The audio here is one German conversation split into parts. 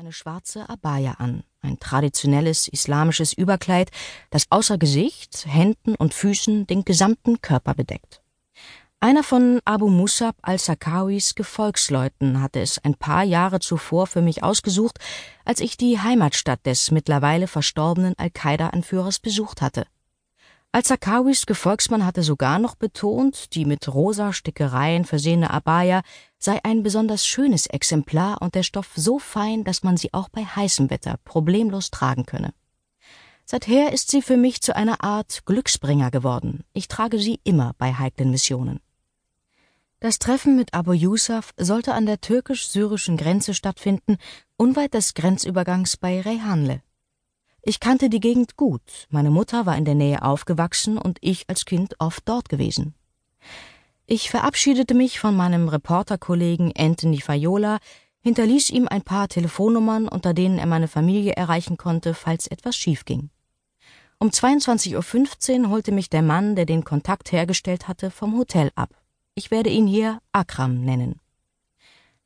eine schwarze Abaya an, ein traditionelles islamisches Überkleid, das außer Gesicht, Händen und Füßen den gesamten Körper bedeckt. Einer von Abu Musab al-Sakawis Gefolgsleuten hatte es ein paar Jahre zuvor für mich ausgesucht, als ich die Heimatstadt des mittlerweile verstorbenen Al-Qaida-Anführers besucht hatte. Al-Sakawis Gefolgsmann hatte sogar noch betont, die mit rosa Stickereien versehene Abaya sei ein besonders schönes Exemplar und der Stoff so fein, dass man sie auch bei heißem Wetter problemlos tragen könne. Seither ist sie für mich zu einer Art Glücksbringer geworden. Ich trage sie immer bei heiklen Missionen. Das Treffen mit Abu Yusuf sollte an der türkisch-syrischen Grenze stattfinden, unweit des Grenzübergangs bei Reyhanle. Ich kannte die Gegend gut, meine Mutter war in der Nähe aufgewachsen und ich als Kind oft dort gewesen. Ich verabschiedete mich von meinem Reporterkollegen Anthony Fayola, hinterließ ihm ein paar Telefonnummern, unter denen er meine Familie erreichen konnte, falls etwas schief ging. Um 22.15 Uhr holte mich der Mann, der den Kontakt hergestellt hatte, vom Hotel ab. Ich werde ihn hier Akram nennen.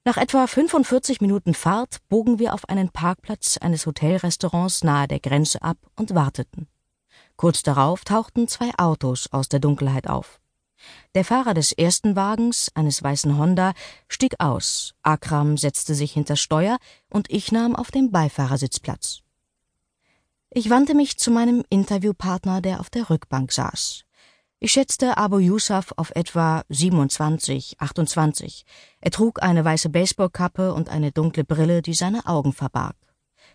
Nach etwa 45 Minuten Fahrt bogen wir auf einen Parkplatz eines Hotelrestaurants nahe der Grenze ab und warteten. Kurz darauf tauchten zwei Autos aus der Dunkelheit auf. Der Fahrer des ersten Wagens, eines weißen Honda, stieg aus, Akram setzte sich hinter Steuer und ich nahm auf dem Beifahrersitz Platz. Ich wandte mich zu meinem Interviewpartner, der auf der Rückbank saß. Ich schätzte Abu Yusuf auf etwa 27, 28. Er trug eine weiße Baseballkappe und eine dunkle Brille, die seine Augen verbarg.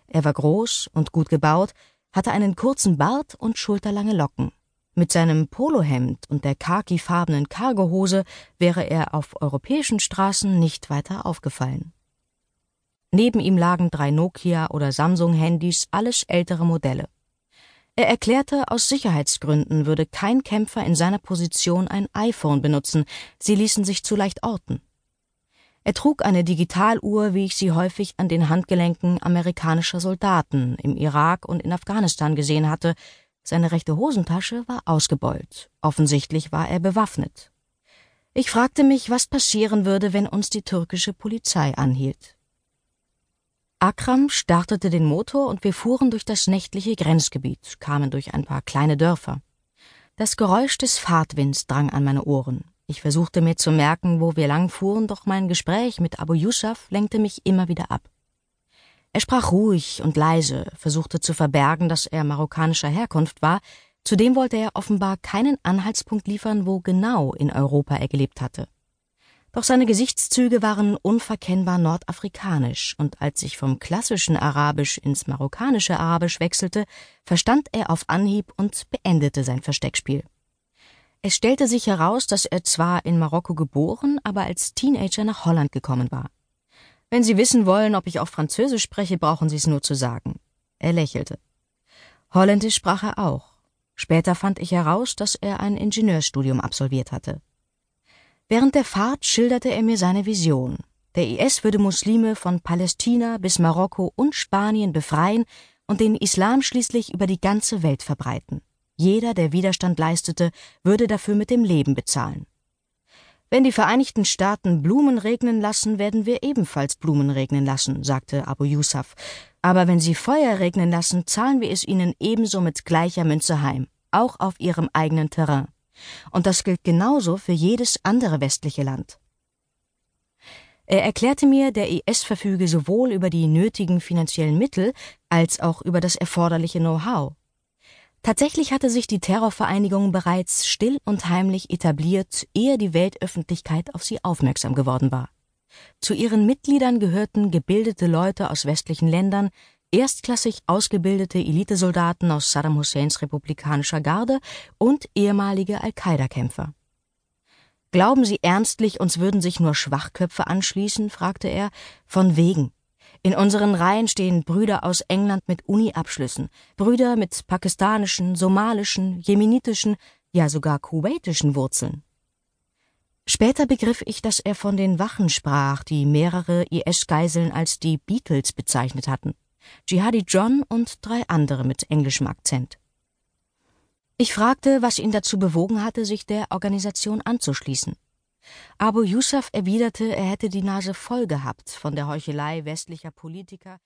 Er war groß und gut gebaut, hatte einen kurzen Bart und schulterlange Locken. Mit seinem Polohemd und der khakifarbenen Cargohose wäre er auf europäischen Straßen nicht weiter aufgefallen. Neben ihm lagen drei Nokia- oder Samsung-Handys, alles ältere Modelle. Er erklärte, aus Sicherheitsgründen würde kein Kämpfer in seiner Position ein iPhone benutzen, sie ließen sich zu leicht orten. Er trug eine Digitaluhr, wie ich sie häufig an den Handgelenken amerikanischer Soldaten im Irak und in Afghanistan gesehen hatte, seine rechte Hosentasche war ausgebeult, offensichtlich war er bewaffnet. Ich fragte mich, was passieren würde, wenn uns die türkische Polizei anhielt. Akram startete den Motor und wir fuhren durch das nächtliche Grenzgebiet, kamen durch ein paar kleine Dörfer. Das Geräusch des Fahrtwinds drang an meine Ohren. Ich versuchte mir zu merken, wo wir lang fuhren, doch mein Gespräch mit Abu Yusuf lenkte mich immer wieder ab. Er sprach ruhig und leise, versuchte zu verbergen, dass er marokkanischer Herkunft war, zudem wollte er offenbar keinen Anhaltspunkt liefern, wo genau in Europa er gelebt hatte. Doch seine Gesichtszüge waren unverkennbar nordafrikanisch, und als ich vom klassischen Arabisch ins marokkanische Arabisch wechselte, verstand er auf Anhieb und beendete sein Versteckspiel. Es stellte sich heraus, dass er zwar in Marokko geboren, aber als Teenager nach Holland gekommen war. Wenn Sie wissen wollen, ob ich auch Französisch spreche, brauchen Sie es nur zu sagen. Er lächelte. Holländisch sprach er auch. Später fand ich heraus, dass er ein Ingenieurstudium absolviert hatte. Während der Fahrt schilderte er mir seine Vision. Der IS würde Muslime von Palästina bis Marokko und Spanien befreien und den Islam schließlich über die ganze Welt verbreiten. Jeder, der Widerstand leistete, würde dafür mit dem Leben bezahlen. Wenn die Vereinigten Staaten Blumen regnen lassen, werden wir ebenfalls Blumen regnen lassen, sagte Abu Yusuf. Aber wenn sie Feuer regnen lassen, zahlen wir es ihnen ebenso mit gleicher Münze heim, auch auf ihrem eigenen Terrain. Und das gilt genauso für jedes andere westliche Land. Er erklärte mir, der IS verfüge sowohl über die nötigen finanziellen Mittel als auch über das erforderliche Know-how. Tatsächlich hatte sich die Terrorvereinigung bereits still und heimlich etabliert, ehe die Weltöffentlichkeit auf sie aufmerksam geworden war. Zu ihren Mitgliedern gehörten gebildete Leute aus westlichen Ländern, erstklassig ausgebildete Elitesoldaten aus Saddam Husseins republikanischer Garde und ehemalige Al-Qaida-Kämpfer. Glauben Sie ernstlich, uns würden sich nur Schwachköpfe anschließen? fragte er. Von wegen. In unseren Reihen stehen Brüder aus England mit Uni-Abschlüssen, Brüder mit pakistanischen, somalischen, jemenitischen, ja sogar kuwaitischen Wurzeln. Später begriff ich, dass er von den Wachen sprach, die mehrere IS-Geiseln als die Beatles bezeichnet hatten. Jihadi John und drei andere mit englischem Akzent. Ich fragte, was ihn dazu bewogen hatte, sich der Organisation anzuschließen. Abu Yusuf erwiderte, er hätte die Nase voll gehabt von der Heuchelei westlicher Politiker,